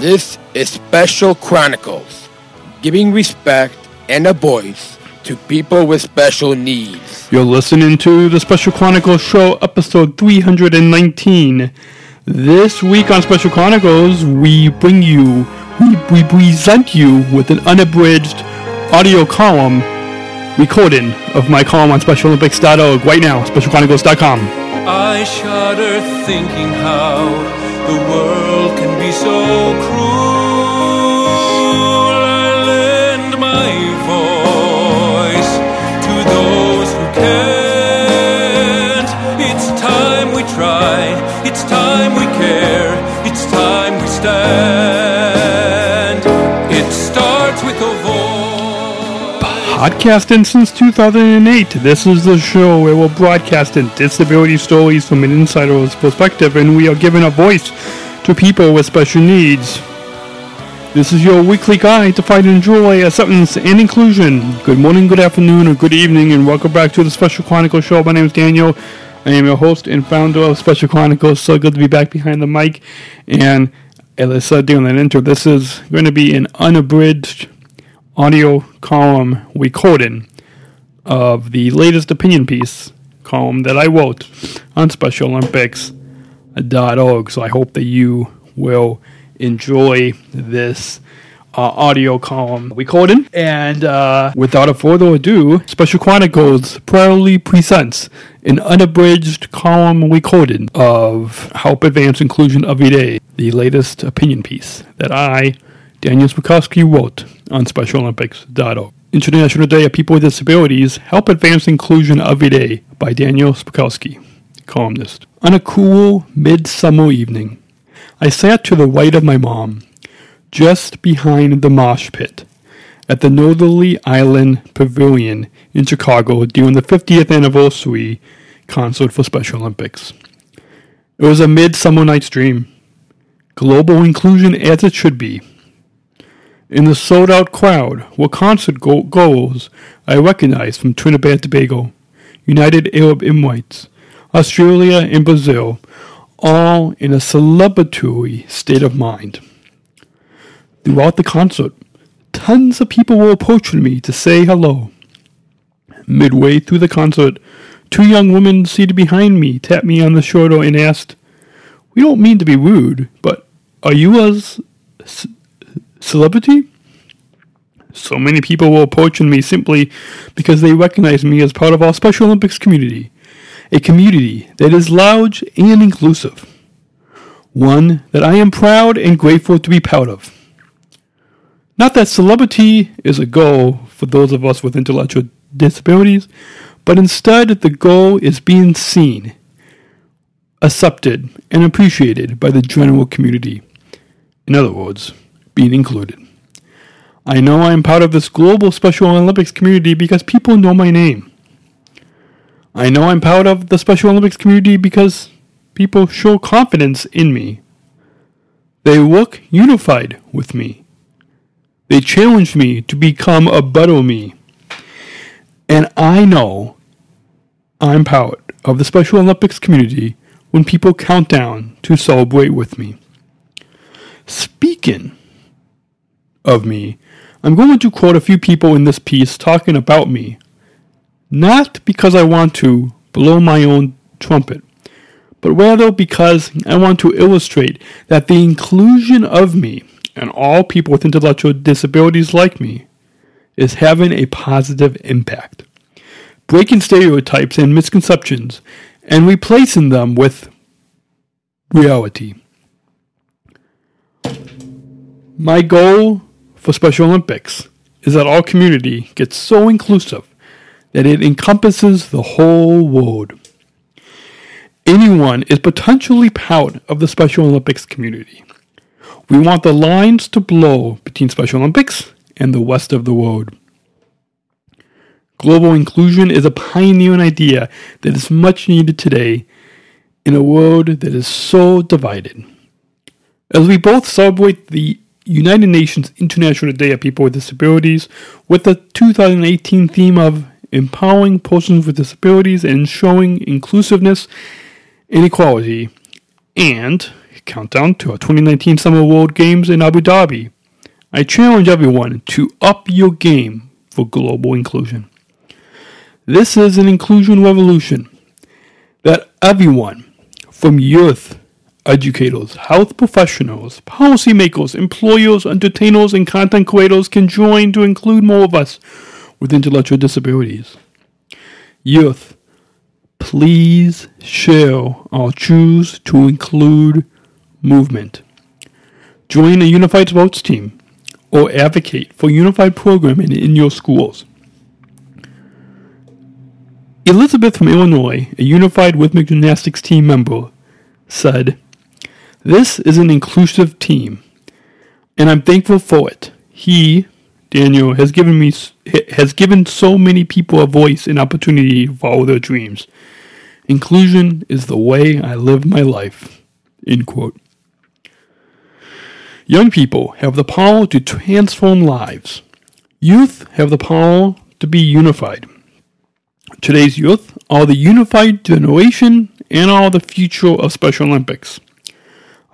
This is Special Chronicles, giving respect and a voice to people with special needs. You're listening to the Special Chronicles Show, episode 319. This week on Special Chronicles, we bring you, we, we present you with an unabridged audio column recording of my column on SpecialOlympics.org right now, SpecialChronicles.com. I shudder thinking how the world can be so cruel. I lend my voice to those who can't. It's time we try, it's time we care, it's time we stand. It starts with a voice. Podcasting since 2008. This is the show where we're broadcasting disability stories from an insider's perspective, and we are given a voice to people with special needs. This is your weekly guide to finding joy, acceptance, and inclusion. Good morning, good afternoon, or good evening, and welcome back to the Special Chronicles Show. My name is Daniel. I am your host and founder of Special Chronicles. So good to be back behind the mic. And as I said during that intro, this is going to be an unabridged audio column recording of the latest opinion piece column that I wrote on So I hope that you will enjoy this uh, audio column recording. And uh, without a further ado, Special Chronicles proudly presents an unabridged column recording of Help Advance Inclusion Every Day, the latest opinion piece that I, Daniel Smrokowski, wrote on SpecialOlympics.org. International Day of People with Disabilities Help Advance Inclusion of Every Day by Daniel Smrokowski, columnist. On a cool midsummer evening, I sat to the right of my mom, just behind the mosh pit, at the Northerly Island Pavilion in Chicago during the 50th anniversary concert for Special Olympics. It was a midsummer night's dream. Global inclusion as it should be. In the sold out crowd were concert go- goers I recognized from Trinidad Tobago, United Arab Emirates, Australia, and Brazil, all in a celebratory state of mind. Throughout the concert, tons of people were approaching me to say hello. Midway through the concert, two young women seated behind me tapped me on the shoulder and asked, We don't mean to be rude, but are you a c- celebrity? So many people were approaching me simply because they recognized me as part of our Special Olympics community, a community that is large and inclusive, one that I am proud and grateful to be part of. Not that celebrity is a goal for those of us with intellectual disabilities, but instead the goal is being seen, accepted, and appreciated by the general community. In other words, being included. I know I am part of this global Special Olympics community because people know my name. I know I'm proud of the Special Olympics community because people show confidence in me. They look unified with me. They challenge me to become a better me. And I know I'm proud of the Special Olympics community when people count down to celebrate with me. Speaking of me, I'm going to quote a few people in this piece talking about me, not because I want to blow my own trumpet, but rather because I want to illustrate that the inclusion of me and all people with intellectual disabilities like me is having a positive impact, breaking stereotypes and misconceptions and replacing them with reality. My goal for Special Olympics is that our community gets so inclusive that it encompasses the whole world. Anyone is potentially part of the Special Olympics community. We want the lines to blow between Special Olympics and the rest of the world. Global inclusion is a pioneering idea that is much needed today in a world that is so divided. As we both celebrate the United Nations International Day of People with Disabilities with the 2018 theme of empowering persons with disabilities and showing inclusiveness and equality, and countdown to our 2019 Summer World Games in Abu Dhabi. I challenge everyone to up your game for global inclusion. This is an inclusion revolution that everyone, from youth, educators, health professionals, policymakers, employers, entertainers, and content creators can join to include more of us with intellectual disabilities. Youth, please share our Choose to Include movement. Join a Unified Sports team or advocate for unified programming in your schools. Elizabeth from Illinois, a Unified Rhythmic Gymnastics team member, said, This is an inclusive team, and I'm thankful for it. He, Daniel, has given me has given so many people a voice and opportunity to follow their dreams. Inclusion is the way I live my life. End quote. Young people have the power to transform lives. Youth have the power to be unified. Today's youth are the unified generation and are the future of Special Olympics.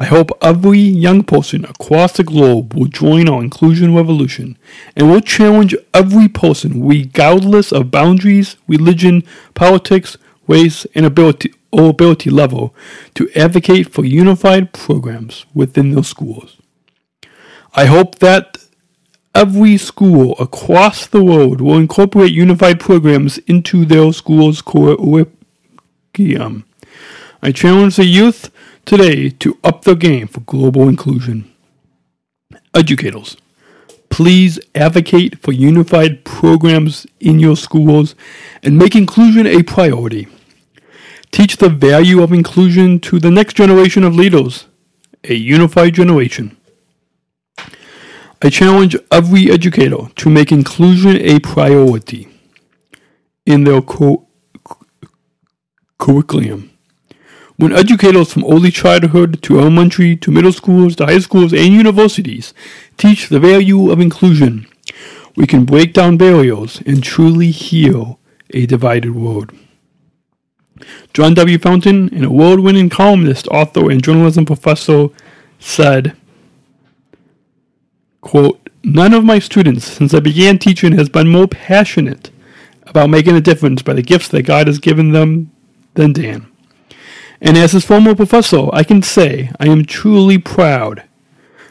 I hope every young person across the globe will join our inclusion revolution and will challenge every person, regardless of boundaries, religion, politics, race, and ability or ability level, to advocate for unified programs within their schools. I hope that every school across the world will incorporate unified programs into their school's curriculum. I challenge the youth today to up the game for global inclusion. Educators, please advocate for unified programs in your schools and make inclusion a priority. Teach the value of inclusion to the next generation of leaders, a unified generation. I challenge every educator to make inclusion a priority in their co- curriculum. When educators from early childhood to elementary to middle schools to high schools and universities teach the value of inclusion, we can break down barriers and truly heal a divided world. John W. Fountain, an award winning columnist, author, and journalism professor, said, quote, None of my students since I began teaching has been more passionate about making a difference by the gifts that God has given them than Dan. And as his former professor, I can say I am truly proud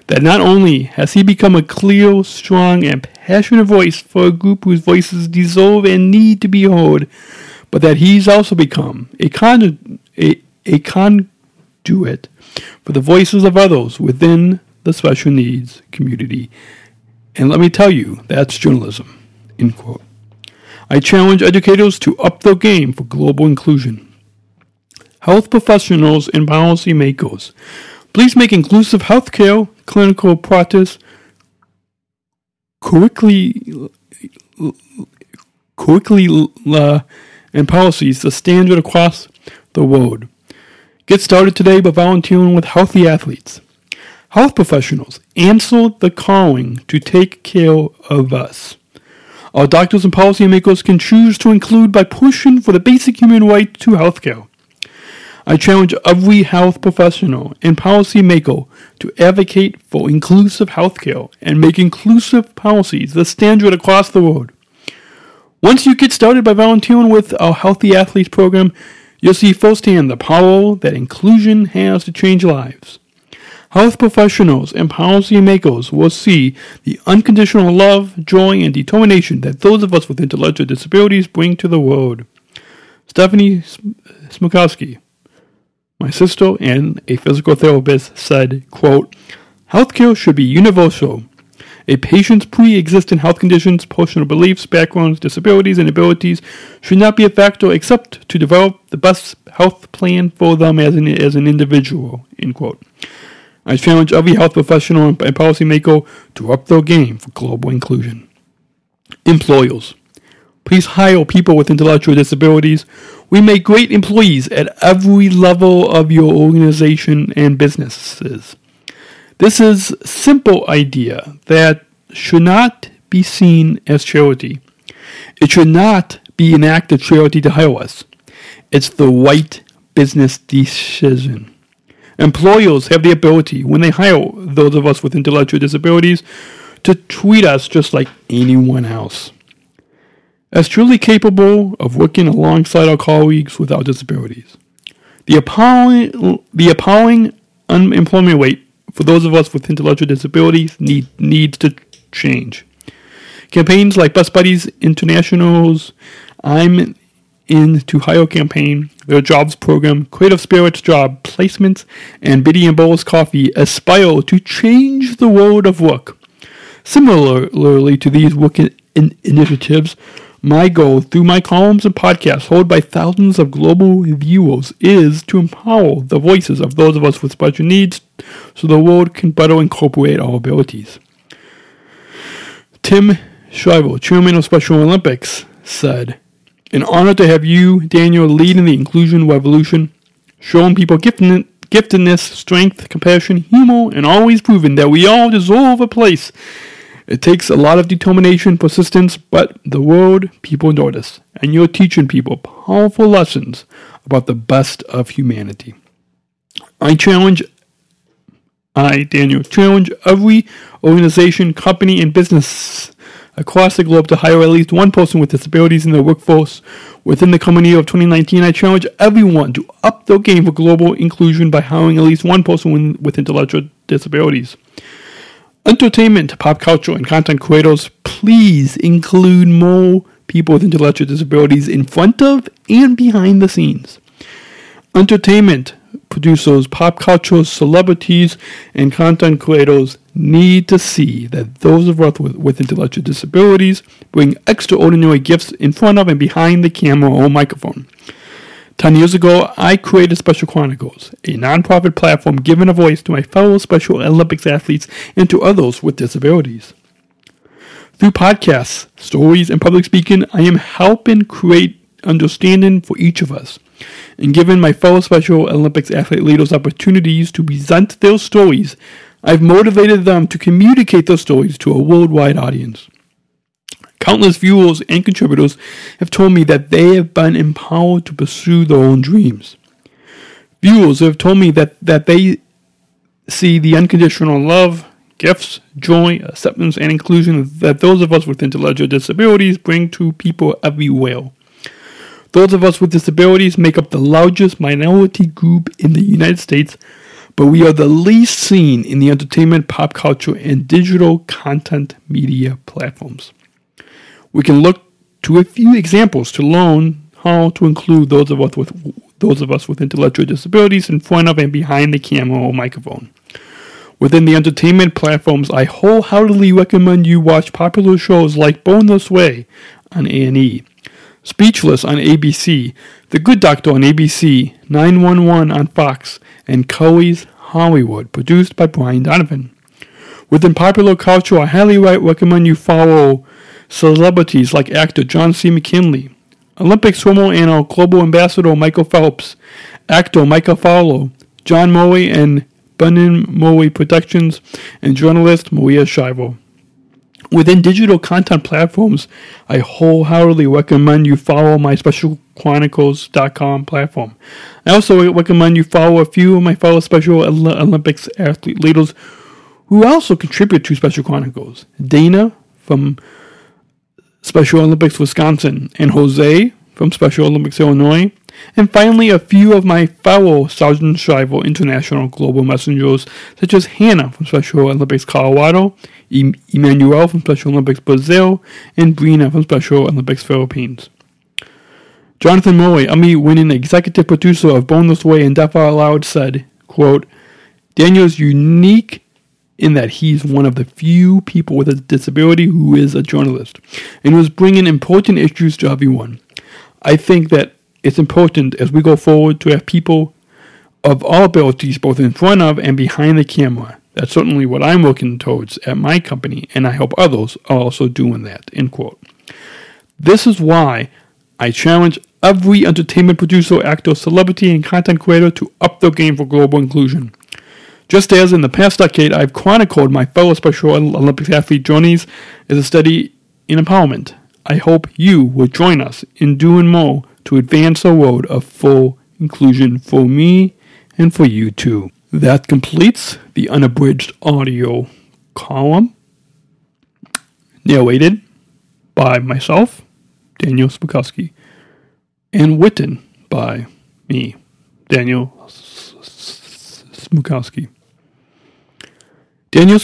that not only has he become a clear, strong, and passionate voice for a group whose voices deserve and need to be heard, but that he's also become a, con- a, a conduit for the voices of others within the special needs community. And let me tell you, that's journalism. I challenge educators to up their game for global inclusion health professionals, and policymakers. Please make inclusive healthcare, clinical practice, quickly, quickly, uh, and policies the standard across the world. Get started today by volunteering with healthy athletes. Health professionals answer the calling to take care of us. Our doctors and policymakers can choose to include by pushing for the basic human right to healthcare. I challenge every health professional and policymaker to advocate for inclusive healthcare and make inclusive policies the standard across the world. Once you get started by volunteering with our Healthy Athletes program, you'll see firsthand the power that inclusion has to change lives. Health professionals and policymakers will see the unconditional love, joy, and determination that those of us with intellectual disabilities bring to the world. Stephanie Smrokowski, my sister and a physical therapist said, quote, Healthcare should be universal. A patient's pre-existing health conditions, personal beliefs, backgrounds, disabilities, and abilities should not be a factor except to develop the best health plan for them as an, as an individual, end quote. I challenge every health professional and policymaker to up their game for global inclusion. Employers. Please hire people with intellectual disabilities. We make great employees at every level of your organization and businesses. This is simple idea that should not be seen as charity. It should not be an act of charity to hire us. It's the right business decision. Employers have the ability, when they hire those of us with intellectual disabilities, to treat us just like anyone else. As truly capable of working alongside our colleagues without disabilities. The appalling, the appalling unemployment rate for those of us with intellectual disabilities need, needs to change. Campaigns like Best Buddies International's I'm in to Hire campaign, their jobs program, Creative Spirits job placements, and Bitty and Beau's Coffee aspire to change the world of work. Similarly to these work in- in- initiatives, my goal through my columns and podcasts, held by thousands of global viewers, is to empower the voices of those of us with special needs so the world can better incorporate our abilities. Tim Shriver, chairman of Special Olympics, said, An honor to have you, Daniel, leading the inclusion revolution, showing people giftedness, giftedness, strength, compassion, humor, and always proving that we all deserve a place. It takes a lot of determination, persistence, but the world, people notice, and you're teaching people powerful lessons about the best of humanity. I challenge I, Daniel, challenge every organization, company, and business across the globe to hire at least one person with disabilities in their workforce within the coming year of 2019. I challenge everyone to up their game for global inclusion by hiring at least one person with intellectual disabilities. Entertainment, pop culture, and content creators, please include more people with intellectual disabilities in front of and behind the scenes. Entertainment, producers, pop culture, celebrities, and content creators need to see that those of us with, with intellectual disabilities bring extraordinary gifts in front of and behind the camera or microphone. Ten years ago, I created Special Chronicles, a nonprofit platform giving a voice to my fellow Special Olympics athletes and to others with disabilities. Through podcasts, stories, and public speaking, I am helping create understanding for each of us and giving my fellow Special Olympics athlete leaders opportunities to present their stories, I've motivated them to communicate their stories to a worldwide audience. Countless viewers and contributors have told me that they have been empowered to pursue their own dreams. Viewers have told me that, that they see the unconditional love, gifts, joy, acceptance, and inclusion that those of us with intellectual disabilities bring to people everywhere. Those of us with disabilities make up the largest minority group in the United States, but we are the least seen in the entertainment, pop culture, and digital content media platforms. We can look to a few examples to learn how to include those of us with those of us with intellectual disabilities in front of and behind the camera or microphone. Within the entertainment platforms, I wholeheartedly recommend you watch popular shows like This Way on A&E, Speechless on ABC, The Good Doctor on ABC, 911 on Fox, and Curry's Hollywood, produced by Brian Donovan. Within popular culture, I highly recommend you follow celebrities like actor John C. McGinley, Olympic swimmer and global ambassador Michael Phelps, actor Michael Fowler, John Murray and Bunim/Murray Productions, and journalist Maria Shriver. Within digital content platforms, I wholeheartedly recommend you follow my specialchronicles.com platform. I also recommend you follow a few of my fellow Special Olympics athlete leaders who also contribute to Special Chronicles. Dana from Special Olympics Wisconsin and Jose from Special Olympics Illinois. And finally, a few of my fellow Sargent Shriver International Global Messengers, such as Hannah from Special Olympics Colorado, Emmanuel from Special Olympics Brazil, and Brina from Special Olympics Philippines. Jonathan Murray, Emmy winning executive producer of Born This Way and Deaf Out Loud, said, quote, Daniel is unique in that he's one of the few people with a disability who is a journalist and who is bringing important issues to everyone. I think that it's important as we go forward to have people of all abilities both in front of and behind the camera. That's certainly what I'm working towards at my company, and I hope others are also doing that. End quote. This is why I challenge every entertainment producer, actor, celebrity, and content creator to up their game for global inclusion. Just as in the past decade, I've chronicled my fellow Special Olympics athlete journeys as a study in empowerment. I hope you will join us in doing more to advance a road of full inclusion for me and for you too. That completes the unabridged audio column, narrated by myself, Daniel Smrokowski, and written by me, Daniel Smrokowski. Daniel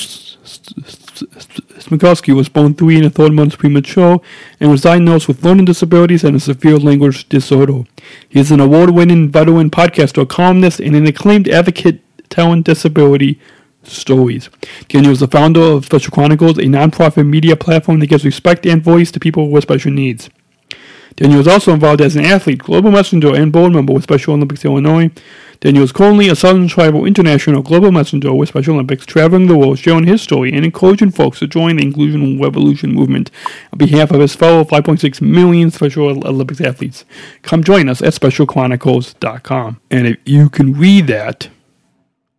Smrokowski was born three and a third months premature and was diagnosed with learning disabilities and a severe language disorder. He is an award-winning veteran podcaster, columnist, and an acclaimed advocate telling disability stories. Daniel is the founder of Special Chronicles, a nonprofit media platform that gives respect and voice to people with special needs. Daniel is also involved as an athlete, global messenger, and board member with Special Olympics Illinois. Daniel is currently a Southern Tribal International Global Messenger with Special Olympics, traveling the world, sharing his story, and encouraging folks to join the Inclusion Revolution movement on behalf of his fellow 5.6 million Special Olympics athletes. Come join us at SpecialChronicles.com. And if you can read that,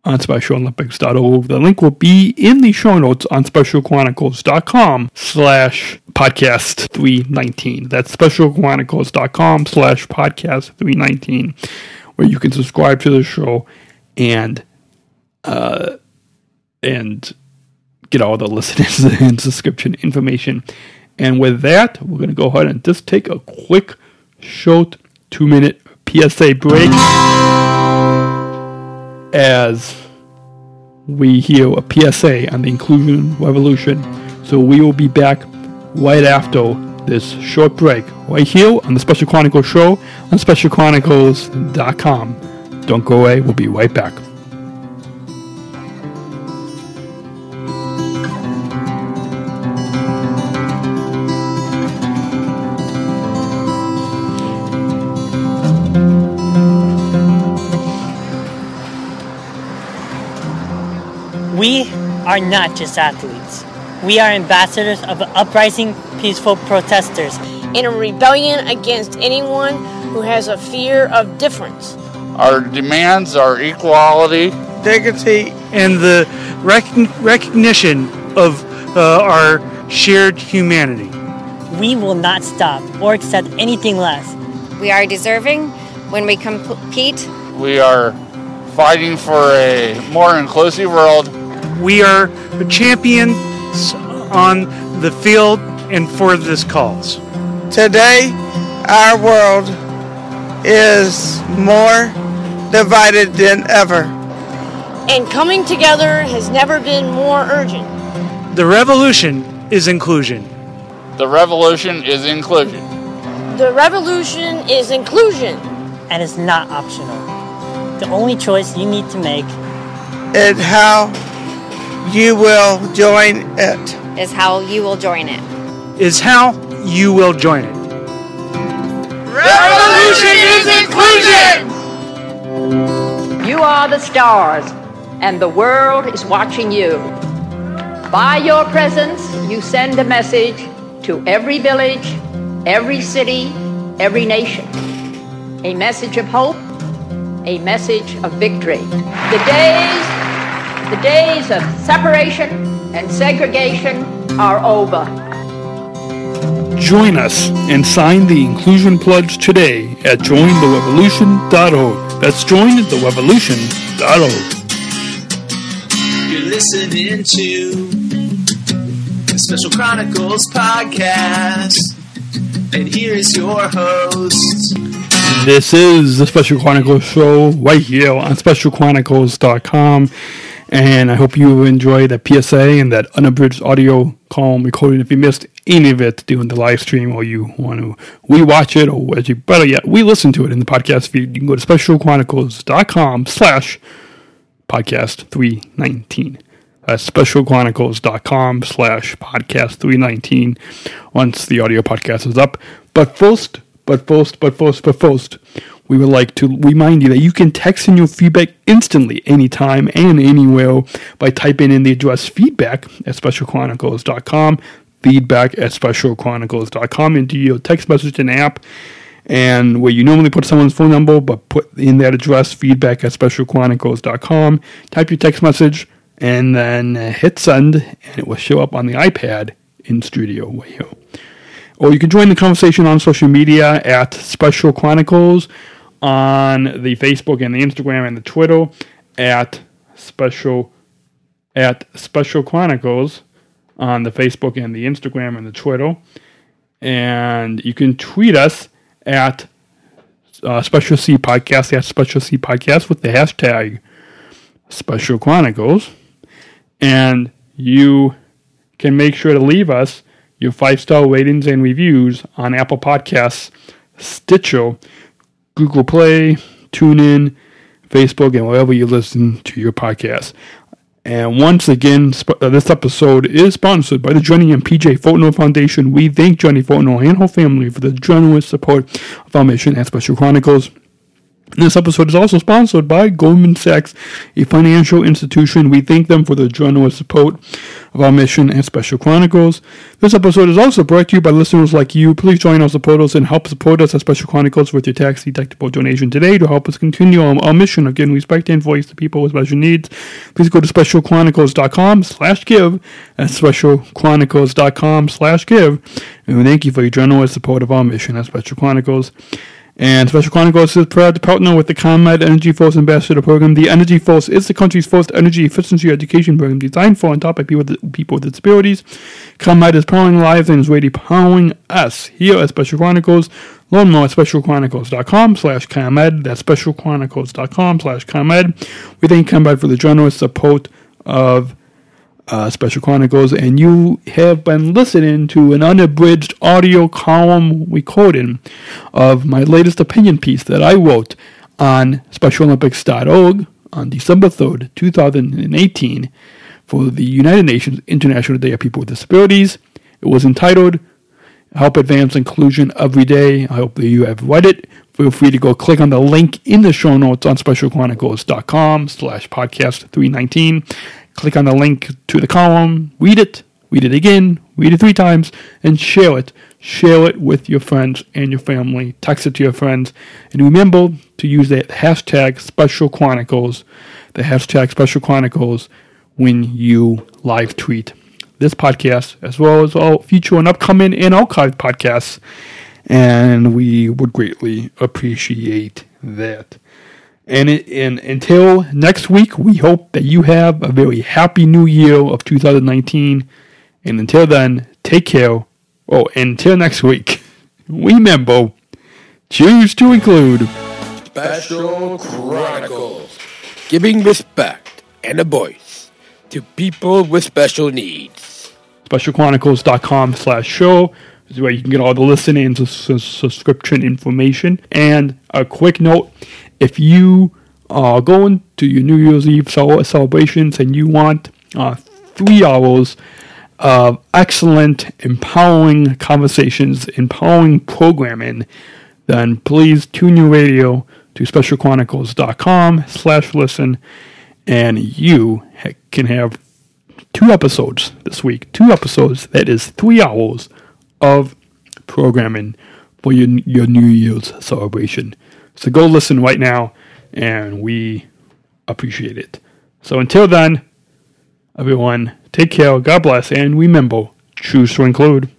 on SpecialOlympics.org. The link will be in the show notes on SpecialChronicles.com slash podcast 319. That's SpecialChronicles.com slash podcast 319, where you can subscribe to the show and uh, and get all the listeners and subscription information. And with that, we're going to go ahead and just take a quick, short two minute PSA break as we hear a PSA on the inclusion revolution. So we will be back right after this short break, right here on the Special Chronicles show on specialchronicles.com. Don't go away, we'll be right back. We are not just athletes. We are ambassadors of uprising, peaceful protesters. in a rebellion against anyone who has a fear of difference. Our demands are equality, dignity, and the recogn- recognition of uh, our shared humanity. We will not stop or accept anything less. We are deserving when we compete. we are fighting for a more inclusive world. We are champions on the field and for this cause. Today, our world is more divided than ever. And coming together has never been more urgent. The revolution is inclusion. The revolution is inclusion. The revolution is inclusion. And it's not optional. The only choice you need to make And how you will join it. Is how you will join it. Is how you will join it. Revolution is inclusion! You are the stars, and the world is watching you. By your presence, you send a message to every village, every city, every nation. A message of hope, a message of victory. The days, the days of separation and segregation are over. Join us and sign the Inclusion Pledge today at jointherevolution.org. That's jointherevolution.org. You're listening to the Special Chronicles podcast. And here is your host. This is the Special Chronicles show right here on specialchronicles.com. And I hope you enjoy the PSA and that unabridged audio calm recording. If you missed any of it during the live stream or you want to rewatch it or as you better yet, we listen to it in the podcast feed, you can go to specialchronicles.com slash podcast 319. That's specialchronicles.com slash podcast 319 once the audio podcast is up. But first, but first, but first, but first, we would like to remind you that you can text in your feedback instantly, anytime and anywhere by typing in the address feedback at specialchronicles.com, feedback at specialchronicles.com into your text message messaging app. And where you normally put someone's phone number, but put in that address, feedback at specialchronicles.com, type your text message, and then uh, hit send, and it will show up on the iPad in studio way here. Or you can join the conversation on social media at Special Chronicles on the Facebook and the Instagram and the Twitter at special at Special Chronicles on the Facebook and the Instagram and the Twitter. And you can tweet us at uh, Special C Podcast, at Special C Podcast with the hashtag Special Chronicles. And you can make sure to leave us your five star ratings and reviews on Apple Podcasts, Stitcher, Google Play, TuneIn, Facebook, and wherever you listen to your podcast. And once again, sp- uh, this episode is sponsored by the Johnny and PJ Fortnell Foundation. We thank Johnny Fortnell and her family for the generous support of our mission at Special Chronicles. This episode is also sponsored by Goldman Sachs, a financial institution. We thank them for their generous support of our mission and Special Chronicles. This episode is also brought to you by listeners like you. Please join our supporters and help support us at Special Chronicles with your tax deductible donation today to help us continue our, our mission of giving respect and voice to people with special needs. Please go to specialchronicles.com slash give. That's specialchronicles.com slash give. And we thank you for your generous support of our mission at Special Chronicles. And Special Chronicles is proud to partner with the ComEd Energy Force Ambassador Program. The Energy Force is the country's first energy efficiency education program designed for and taught by people with, people with disabilities. ComEd is powering lives and is ready powering us here at Special Chronicles. Learn more at specialchronicles.com slash ComEd. That's specialchronicles.com slash ComEd. We thank ComEd for the generous support of uh, Special Chronicles, and you have been listening to an unabridged audio column recording of my latest opinion piece that I wrote on SpecialOlympics.org on December 3rd, 2018, for the United Nations International Day of People with Disabilities. It was entitled Help Advance Inclusion Every Day. I hope that you have read it. Feel free to go click on the link in the show notes on specialchronicles.com slash podcast 319 click on the link to the column, read it, read it again, read it three times, and share it. Share it with your friends and your family. Text it to your friends. And remember to use that hashtag Special Chronicles, the hashtag Special Chronicles, when you live tweet this podcast, as well as all future and upcoming and archived podcasts. And we would greatly appreciate that. And, it, and until next week, we hope that you have a very happy new year of 2019. And until then, take care. Oh, until next week, remember, choose to include Special Chronicles, giving respect and a voice to people with special needs. SpecialChronicles.com slash show is where you can get all the listening and subscription information. And a quick note, if you are going to your New Year's Eve celebrations and you want uh, three hours of excellent, empowering conversations, empowering programming, then please tune your radio to specialchronicles.com slash listen and you can have two episodes this week. Two episodes that is three hours of programming for your, your New Year's celebration. So go listen right now, and we appreciate it. So until then, everyone, take care, God bless, and remember, choose to include.